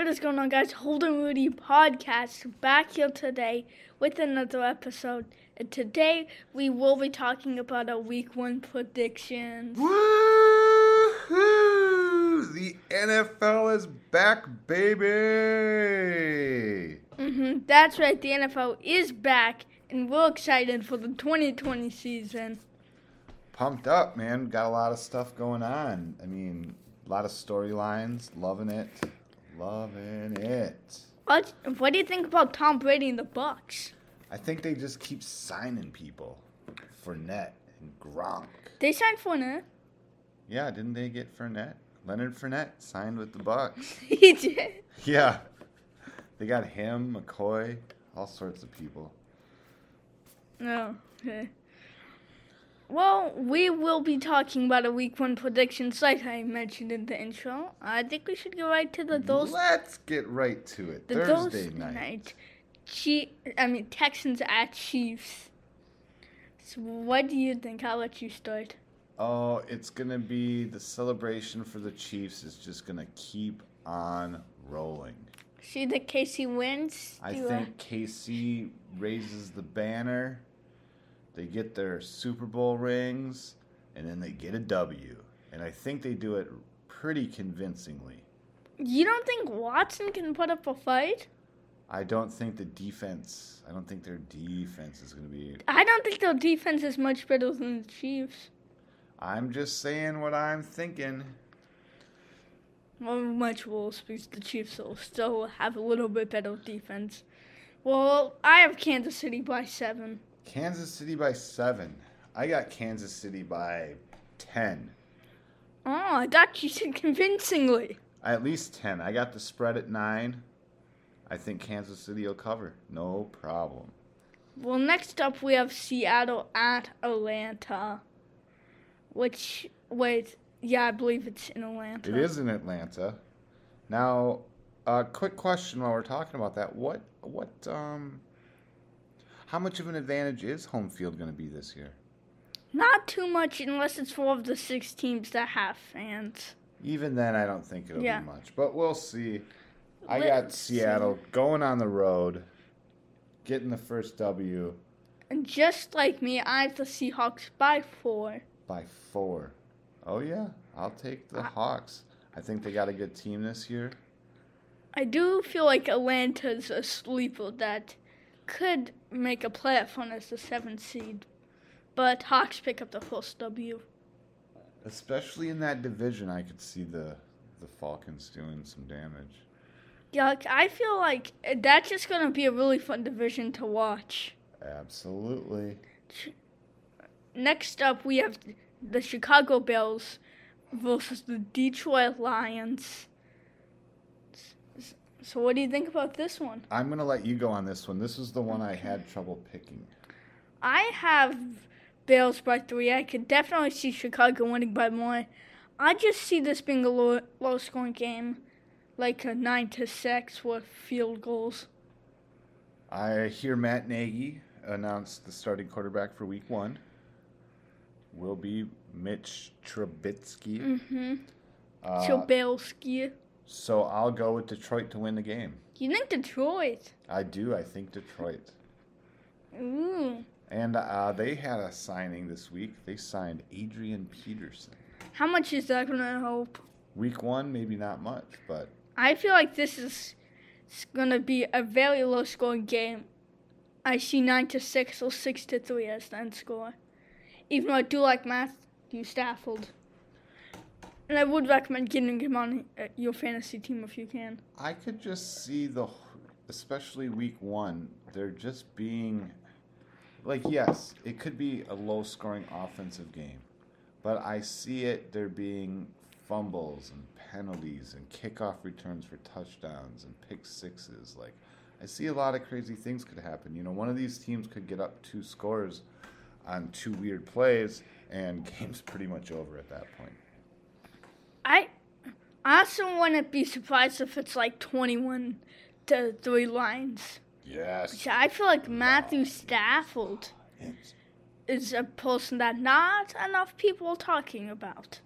What is going on, guys? Holden Rudy podcast back here today with another episode. And today we will be talking about our week one predictions. Woo-hoo! The NFL is back, baby. hmm that's right, the NFL is back, and we're excited for the 2020 season. Pumped up, man. Got a lot of stuff going on. I mean, a lot of storylines. Loving it. Loving it. What, what do you think about Tom Brady and the Bucks? I think they just keep signing people. Fournette and Gronk. They signed Fournette. Yeah, didn't they get Fournette? Leonard Fournette signed with the Bucks. he did. Yeah. They got him, McCoy, all sorts of people. No. Okay. Well, we will be talking about a week one predictions like I mentioned in the intro. I think we should go right to the those Let's get right to it. the Thursday night. Chief, I mean Texans at Chiefs. So what do you think? I'll let you start. Oh, it's gonna be the celebration for the Chiefs is just gonna keep on rolling. See that KC wins. I think KC raises the banner, they get their Super Bowl rings, and then they get a W. And I think they do it pretty convincingly. you don't think Watson can put up a fight? I don't think the defense. I don't think their defense is gonna be. I don't think their defense is much better than the Chiefs. I'm just saying what I'm thinking. Well, much worse because the Chiefs will still have a little bit better defense. Well, I have Kansas City by seven. Kansas City by seven. I got Kansas City by ten. Oh, I thought you said convincingly. At least ten. I got the spread at nine. I think Kansas City will cover. No problem. Well, next up we have Seattle at Atlanta. Which, wait, yeah, I believe it's in Atlanta. It is in Atlanta. Now, a quick question while we're talking about that. What what um how much of an advantage is home field going to be this year? Not too much unless it's four of the six teams that have fans. Even then, I don't think it'll Yeah. be much, but we'll see. I got Let's see. Seattle going on the road, getting the first W And just like me, I have the Seahawks by four. by four. Oh yeah, I'll take the Hawks. I think they got a good team this year. I do feel like Atlanta's a sleeper that could make a playoff run as the seventh seed. But Hawks pick up the first W. Especially in that division, I could see the the Falcons doing some damage. Yeah, I feel like eh, that's just going to be a really fun division to watch. Absolutely. Next up, we have the Chicago Bears versus the Detroit Lions. So, what do you think about this one? I'm gonna let you go on this one. This is the one I had trouble picking. I have Bears by three. I could definitely see Chicago winning by more. I just see this being a low, low scoring game, like a nine to six with field goals. I hear Matt Nagy announced the starting quarterback for Week One will be Mitch Trubisky. Mm-hmm. Uh. So I'll go with Detroit to win the game. You think Detroit? I do. I think Detroit. Ooh. And uh, they had a signing this week. They signed Adrian Peterson. How much is that gonna help? Week one, maybe not much, but I feel like this is gonna be a very low scoring game. I see nine to six or six to three as the end score. Even though I do like Matthew Stafford. And I would recommend getting him on uh, your fantasy team if you can. I could just see the, especially week one, they're just being, like, yes, it could be a low scoring offensive game, but I see it there being fumbles and penalties and kickoff returns for touchdowns and pick sixes. Like, I see a lot of crazy things could happen. You know, one of these teams could get up two scores on two weird plays, and game's pretty much over at that point. I I also wouldn't be surprised if it's like 21 to 3 lines. Yes. So I feel like Matthew Stafford is a person that not enough people are talking about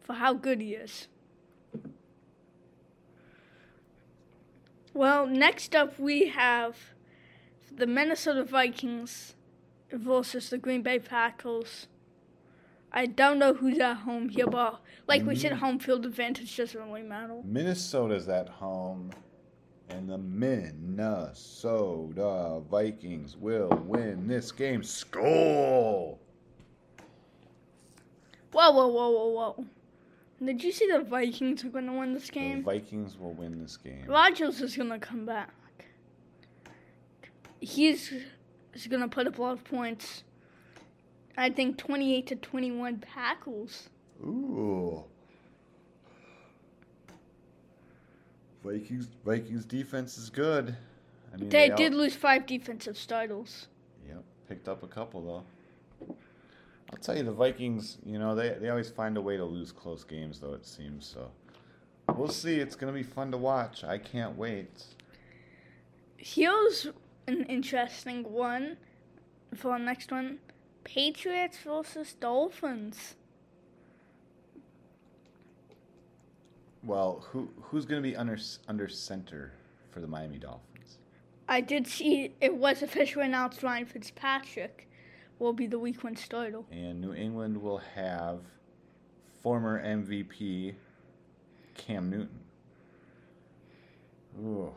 for how good he is. Well, next up we have the Minnesota Vikings versus the Green Bay Packers. I don't know who's at home here, but like we said, Mm. home field advantage doesn't really matter. Minnesota's at home, and the Minnesota Vikings will win this game. Score! Whoa, whoa, whoa, whoa, whoa! Did you see the Vikings are going to win this game? The? Vikings will win this game. Rodgers is going to come back. He's is going to put up a lot of points. I think 28 to 21 tackles. Ooh. Vikings Vikings defense is good. I mean, They all- did lose five defensive starters. Yep, picked up a couple though. I'll tell you, the Vikings. You know, they they always find a way to lose close games, though it seems. So we'll see. It's gonna be fun to watch. I can't wait. Here's an interesting one for our next one Patriots versus Dolphins. Well, who who's gonna be under under center for the Miami Dolphins? I did see it was officially announced Ryan Fitzpatrick will be the week one starter. And New England will have former MVP Cam Newton. Ooh.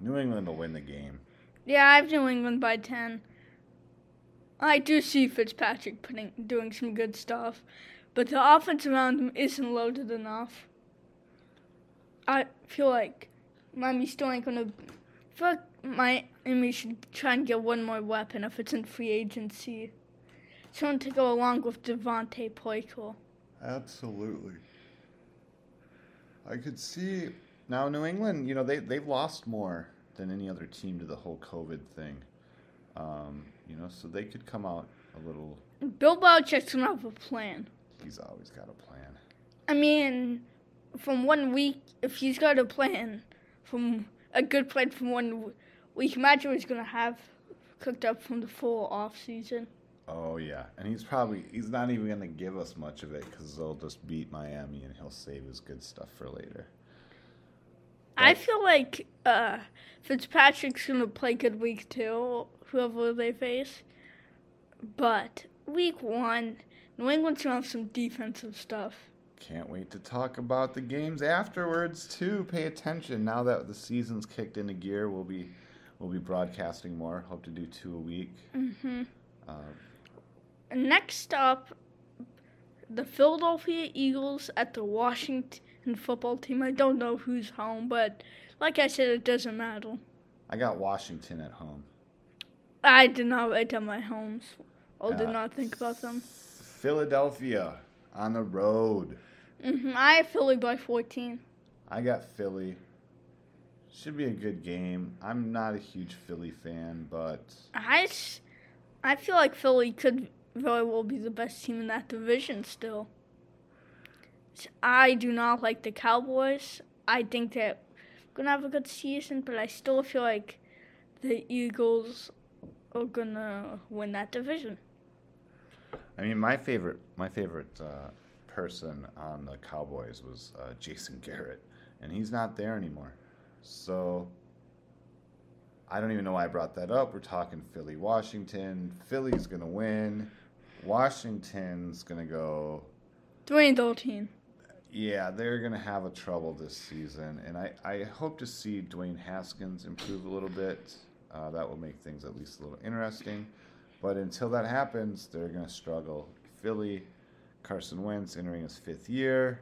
New England will win the game. Yeah, I have New England by 10. I do see Fitzpatrick putting, doing some good stuff, but the offense around him isn't loaded enough. I feel like Miami still ain't gonna. I feel like Miami should try and get one more weapon if it's in free agency. Someone to go along with DeVante Parker. Absolutely. I could see now New England. You know they they've lost more than any other team to the whole COVID thing. Um, you know, so they could come out a little. Bill Belichick's gonna have a plan. He's always got a plan. I mean, from one week, if he's got a plan, from a good plan from one week, imagine what he's gonna have cooked up from the full off season. Oh yeah, and he's probably he's not even gonna give us much of it because they'll just beat Miami and he'll save his good stuff for later. I feel like uh, Fitzpatrick's gonna play good week two, whoever they face. But week one, New England's gonna have some defensive stuff. Can't wait to talk about the games afterwards too. Pay attention now that the season's kicked into gear. We'll be we'll be broadcasting more. Hope to do two a week. hmm Uh, Next up, the Philadelphia Eagles at the Washington football team. I don't know who's home, but like I said, it doesn't matter. I got Washington at home. I did not write down my homes. did Uh, not think about them. Philadelphia on the road. hmm I have Philly by 14. I got Philly. Should be a good game. I'm not a huge Philly fan, but I. I feel like Philly could very well be the best team in that division still. I do not like the Cowboys. I think they're going to have a good season, but I still feel like the Eagles are going to win that division. I mean, my favorite, my favorite uh, person on the Cowboys was uh, Jason Garrett, and he's not there anymore. So I don't even know why I brought that up. We're talking Philly, Washington. Philly's gonna win. Washington's gonna go. 3 and 13. Yeah, they're gonna have a trouble this season, and I, I hope to see Dwayne Haskins improve a little bit. Uh, that will make things at least a little interesting. But until that happens, they're gonna struggle. Philly, Carson Wentz entering his fifth year.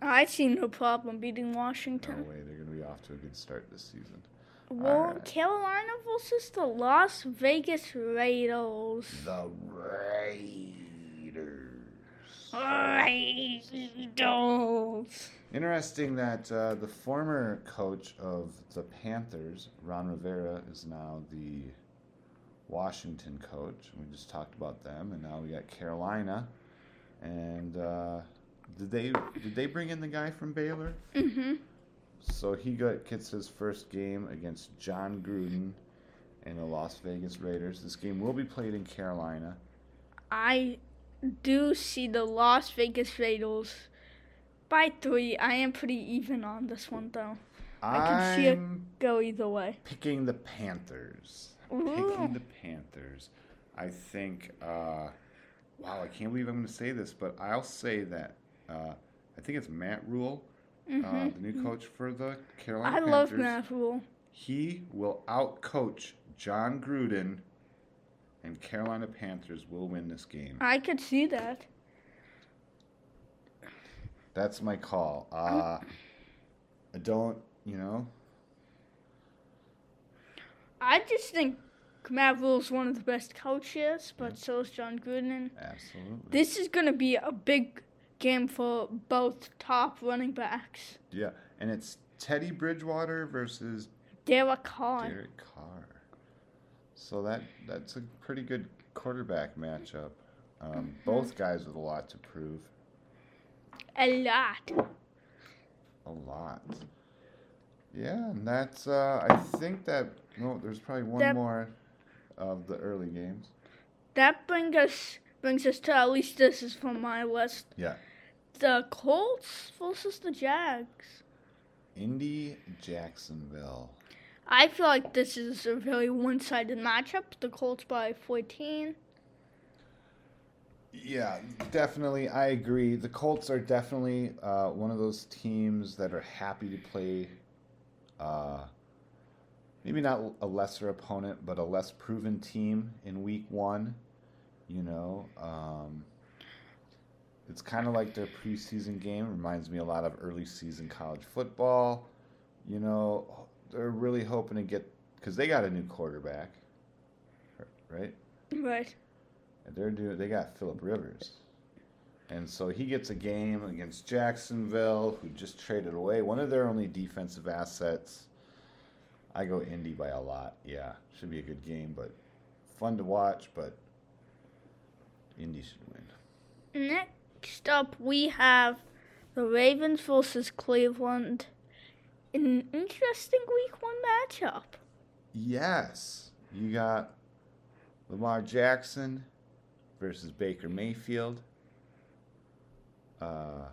I see no problem beating Washington. No way, they're gonna be off to a good start this season. Well, Alright. Carolina versus the Las Vegas Raiders. The Raiders. Raiders. Interesting that uh, the former coach of the Panthers, Ron Rivera, is now the Washington coach. We just talked about them, and now we got Carolina. And uh, did they did they bring in the guy from Baylor? Mm-hmm. So he got, gets his first game against Jon Gruden and the Las Vegas Raiders. This game will be played in Carolina. I do see the Las Vegas Raiders by three. I am pretty even on this one, though. I can see it go either way. picking the Panthers. Ooh. Picking the Panthers. I think. Uh, wow, I can't believe I'm going to say this, but I'll say that. Uh, I think it's Matt Rhule, uh, the new coach for the Carolina Mm-hmm. I love Panthers. Matt Rhule. He will outcoach Jon Gruden, and Carolina Panthers will win this game. I could see that. That's my call. Uh, I don't, you know, I just think Matt Rhule's one of the best coaches, but so is Jon Gruden. absolutely. This is going to be a big game for both top running backs. Yeah, and it's Teddy Bridgewater versus Derek Carr. Derek Carr. So that that's a pretty good quarterback matchup. Um, Both guys with a lot to prove. A lot. A lot. Yeah, and that's. Uh, I think that. No, there's probably one That- more of the early games. That brings us brings us to at least this is from my list. Yeah. The Colts versus the Jags. Indy, Jacksonville. I feel like this is a very one-sided matchup. The Colts by 14. Yeah, definitely. I agree. The Colts are definitely uh, one of those teams that are happy to play. Uh, maybe not a lesser opponent, but a less proven team in Week One. You know, um, it's kind of like their preseason game. Reminds me a lot of early season college football. You know, they're really hoping to get because they got a new quarterback, right? Right. And they're doing. They got Philip Rivers, and so he gets a game against Jacksonville, who just traded away one of their only defensive assets. I go Indy by a lot. Yeah, should be a good game, but fun to watch. But Indy should win. Next up, we have the Ravens versus Cleveland. An interesting week one matchup. Yes, you got Lamar Jackson versus Baker Mayfield. Uh,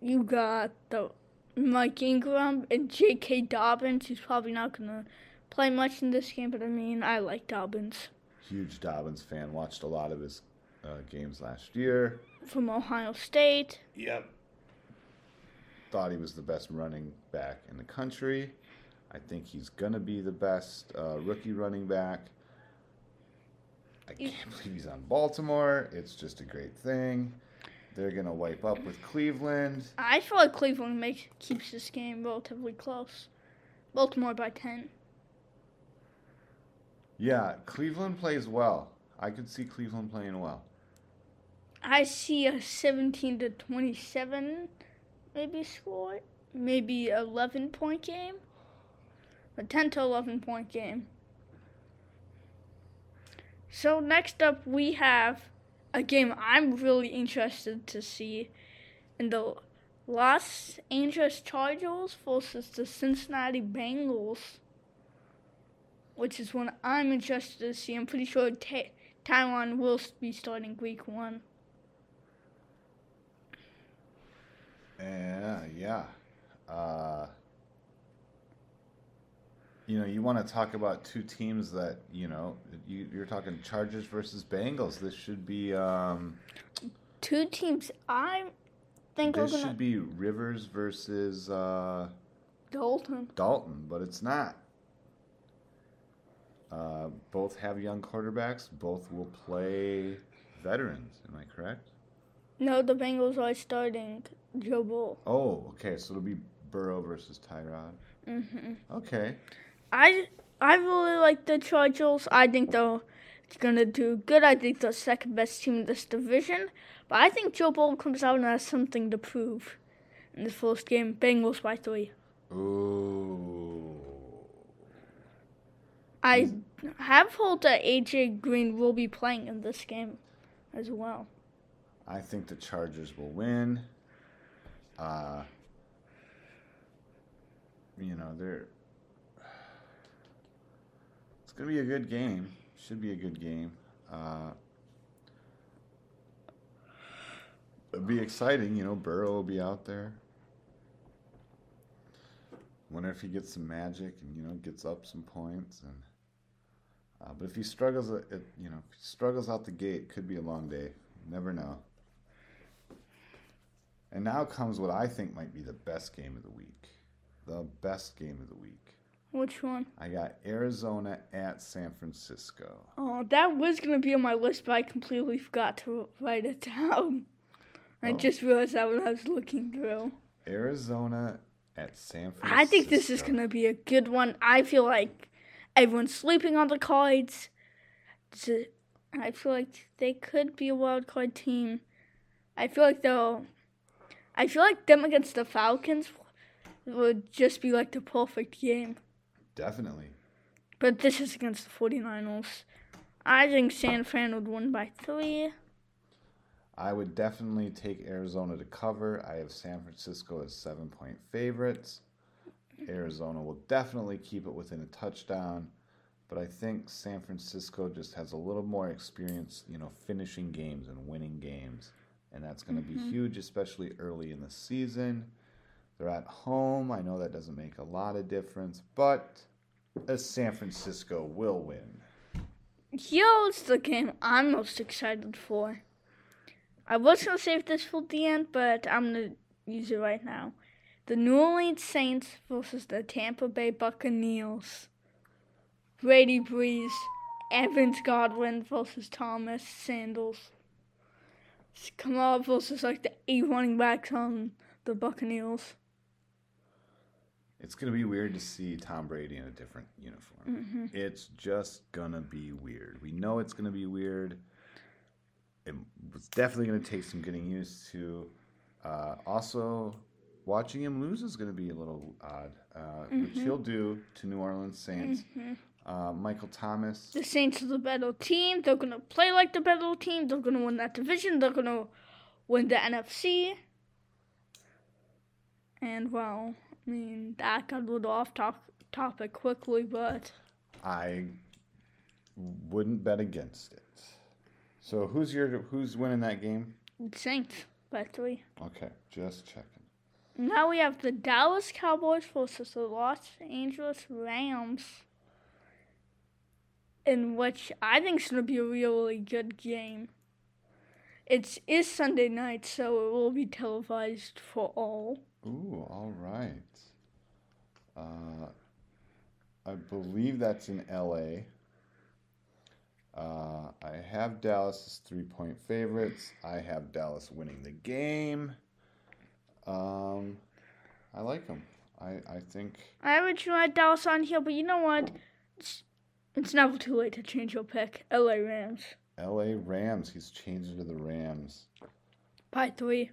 You got the Mike Ingram and J.K. Dobbins, who's probably not going to play much in this game, but I mean, I like Dobbins huge Dobbins fan. Watched a lot of his uh, games last year. from Ohio State. Yep. Thought he was the best running back in the country. I think he's gonna be the best uh, rookie running back. I can't believe he's on Baltimore. It's just a great thing. They're gonna wipe up with Cleveland. I feel like Cleveland makes keeps this game relatively close. Baltimore by 10. Yeah, Cleveland plays well. I could see Cleveland playing well. I see a 17 to 27 maybe score. Maybe 11 point game. A 10 to 11 point game. So next up we have a game I'm really interested to see in the Los Angeles Chargers versus the Cincinnati Bengals. Which is one I'm interested to see. I'm pretty sure Ta Taiwan will be starting week one. Yeah, yeah. Uh, you know, you want to talk about two teams that you know. You, you're talking Chargers versus Bengals. This should be. Um, two teams I think this gonna should be Rivers versus uh, Dalton. Dalton, but it's not. Uh, both have young quarterbacks. Both will play veterans. Am I correct? No, the Bengals are starting Joe Bull. Oh, okay. So it'll be Burrow versus Tyrod. hmm Okay. I I really like the Chargers. I think they're gonna do good. I think they're second best team in this division. But I think Joe Bull comes out and has something to prove in the first game. Bengals by three. Ooh. I have heard that AJ Green will be playing in this game as well. I think the Chargers will win. Uh, you know, they're. It's gonna be a good game. Should be a good game. Uh, it'll be exciting. You know, Burrow will be out there. Wonder if he gets some magic and you know gets up some points and. Uh, but if he struggles, at, at, you know, struggles out the gate, could be a long day. Never know. And now comes what I think might be the best game of the week. The best game of the week. Which one? I got Arizona at San Francisco. Oh, that was gonna be on my list, but I completely forgot to write it down. I Oh. just realized that when I was looking through. Arizona at San Francisco. I think this is gonna be a good one. I feel like everyone's sleeping on the cards. I feel like they could be a wild card team. I feel like they'll. I feel like them against the Falcons would just be like the perfect game. Definitely. But this is against the 49ers. I think San Fran would win by three. I would definitely take Arizona to cover. I have San Francisco as seven point favorites. Arizona will definitely keep it within a touchdown, but I think San Francisco just has a little more experience, you know, finishing games and winning games. And that's going to be mm-hmm. huge, especially early in the season. They're at home. I know that doesn't make a lot of difference, but San Francisco will win. Here's the game I'm most excited for. I was gonna save this for the end, but I'm gonna use it right now. The New Orleans Saints versus the Tampa Bay Buccaneers. Brady Brees, Evans Godwin versus Thomas Sanders. Come on versus like the eight running backs on the Buccaneers. It's going to be weird to see Tom Brady in a different uniform. It's just going to be weird. We know it's going to be weird. It was definitely going to take some getting used to. Uh, also, watching him lose is going to be a little odd, uh, which he'll do to New Orleans Saints. Uh, Michael Thomas. The Saints are the better team. They're gonna play like the better team. They're gonna win that division. They're gonna win the NFC. And well, I mean that got a little off top- topic quickly, but I wouldn't bet against it. So who's your who's winning that game? Saints by three. Okay, just checking. Now we have the Dallas Cowboys versus the Los Angeles Rams, in which I think is gonna be a really good game. It is is Sunday night, so it will be televised for all. Ooh, all right. Uh, I believe that's in LA. Uh, I have Dallas as three point favorites. I have Dallas winning the game. Um, I like them. I, I think I originally had Dallas on here, but you know what? It's, it's never too late to change your pick. LA Rams LA Rams, he's changed it to the Rams. by three.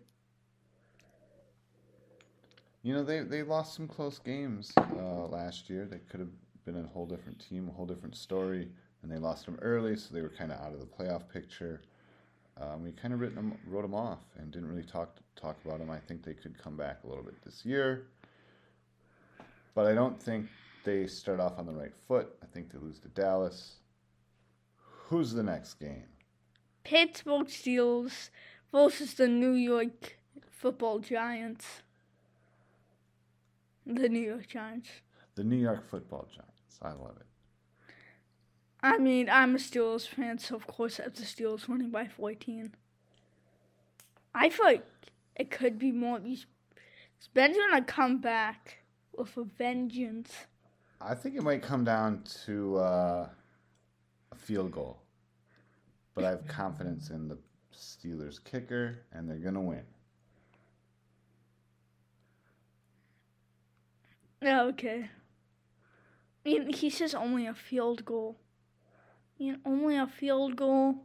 You know, they, they lost some close games uh, last year. They could have been a whole different team, a whole different story, and they lost them early, so they were kind of out of the playoff picture. Um, we kind of written them, wrote them off and didn't really talk talk about them. I think they could come back a little bit this year, but I don't think they start off on the right foot. I think they lose to Dallas. Who's the next game? Pittsburgh Steelers versus the New York Football Giants. The New York Giants. The New York Football Giants. I love it. I mean, I'm a Steelers fan, so of course I have the Steelers winning by 14. I feel like it could be more. Ben's gonna come back with a vengeance. I think it might come down to uh, a field goal, but I have confidence in the Steelers kicker, and they're gonna win. Yeah, okay. I mean, he says only a field goal. I mean, only a field goal.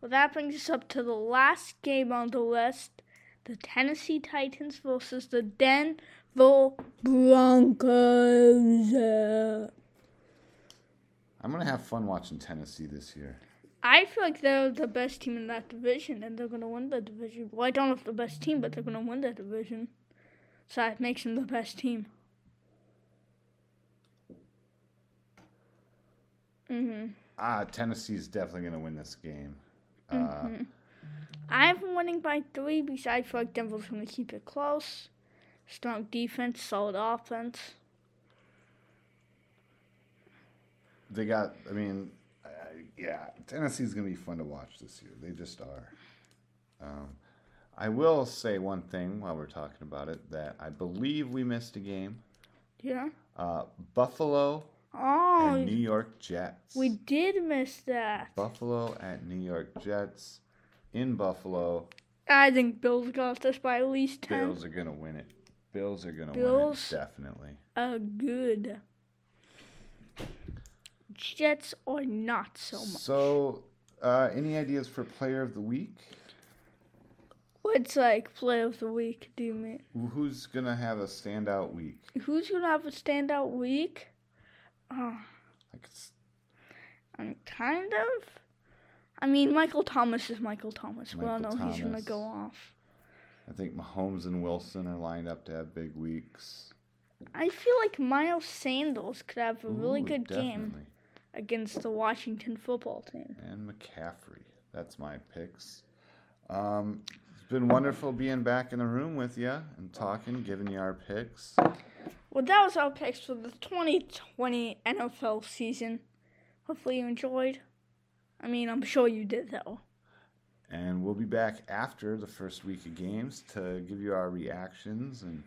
Well, that brings us up to the last game on the list the Tennessee Titans versus the Denver Broncos. Uh, I'm gonna have fun watching Tennessee this year. I feel like they're the best team in that division and they're going to win the division. Well, I don't know if the best team, but they're going to win the division. So that makes them the best team. Mm-hmm. Ah, Tennessee's definitely gonna win this game. Uh, I have them winning by three. Besides, I feel like Denver's to keep it close. Strong defense, solid offense. They got. I mean, uh, yeah, Tennessee's going to be fun to watch this year. They just are. Um, I will say one thing while we're talking about it that I believe we missed a game. Yeah. Uh, Buffalo Oh, and New York Jets. we did miss that. Buffalo at New York Jets in Buffalo. I think Bills got this by at least 10. Bills are gonna win it. Bills are gonna Bills? win it definitely. Uh, good. Jets or not so much. So, uh, any ideas for Player of the Week? What's like player of the week? Do you mean Who's gonna have a standout week? who's gonna have a standout week? Oh, Like, it's- I'm kind of. I mean, Michael Thomas is Michael Thomas. we all know Michael he's gonna go off. I think Mahomes and Wilson are lined up to have big weeks. I feel like Miles Sanders could have a really Ooh, good game against the Washington football team. And McCaffrey. That's my picks. Um, it's been wonderful being back in the room with you and talking, giving you our picks. Well, that was our picks for the 2020 NFL season. Hopefully, you enjoyed. I mean, I'm sure you did, though. And we'll be back after the first week of games to give you our reactions and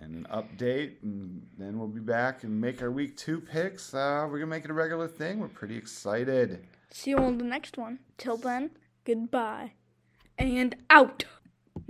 and an update, and then we'll be back and make our week two picks. Uh, we're gonna make it a regular thing. We're pretty excited. See you on the next one. Till then, goodbye. And out.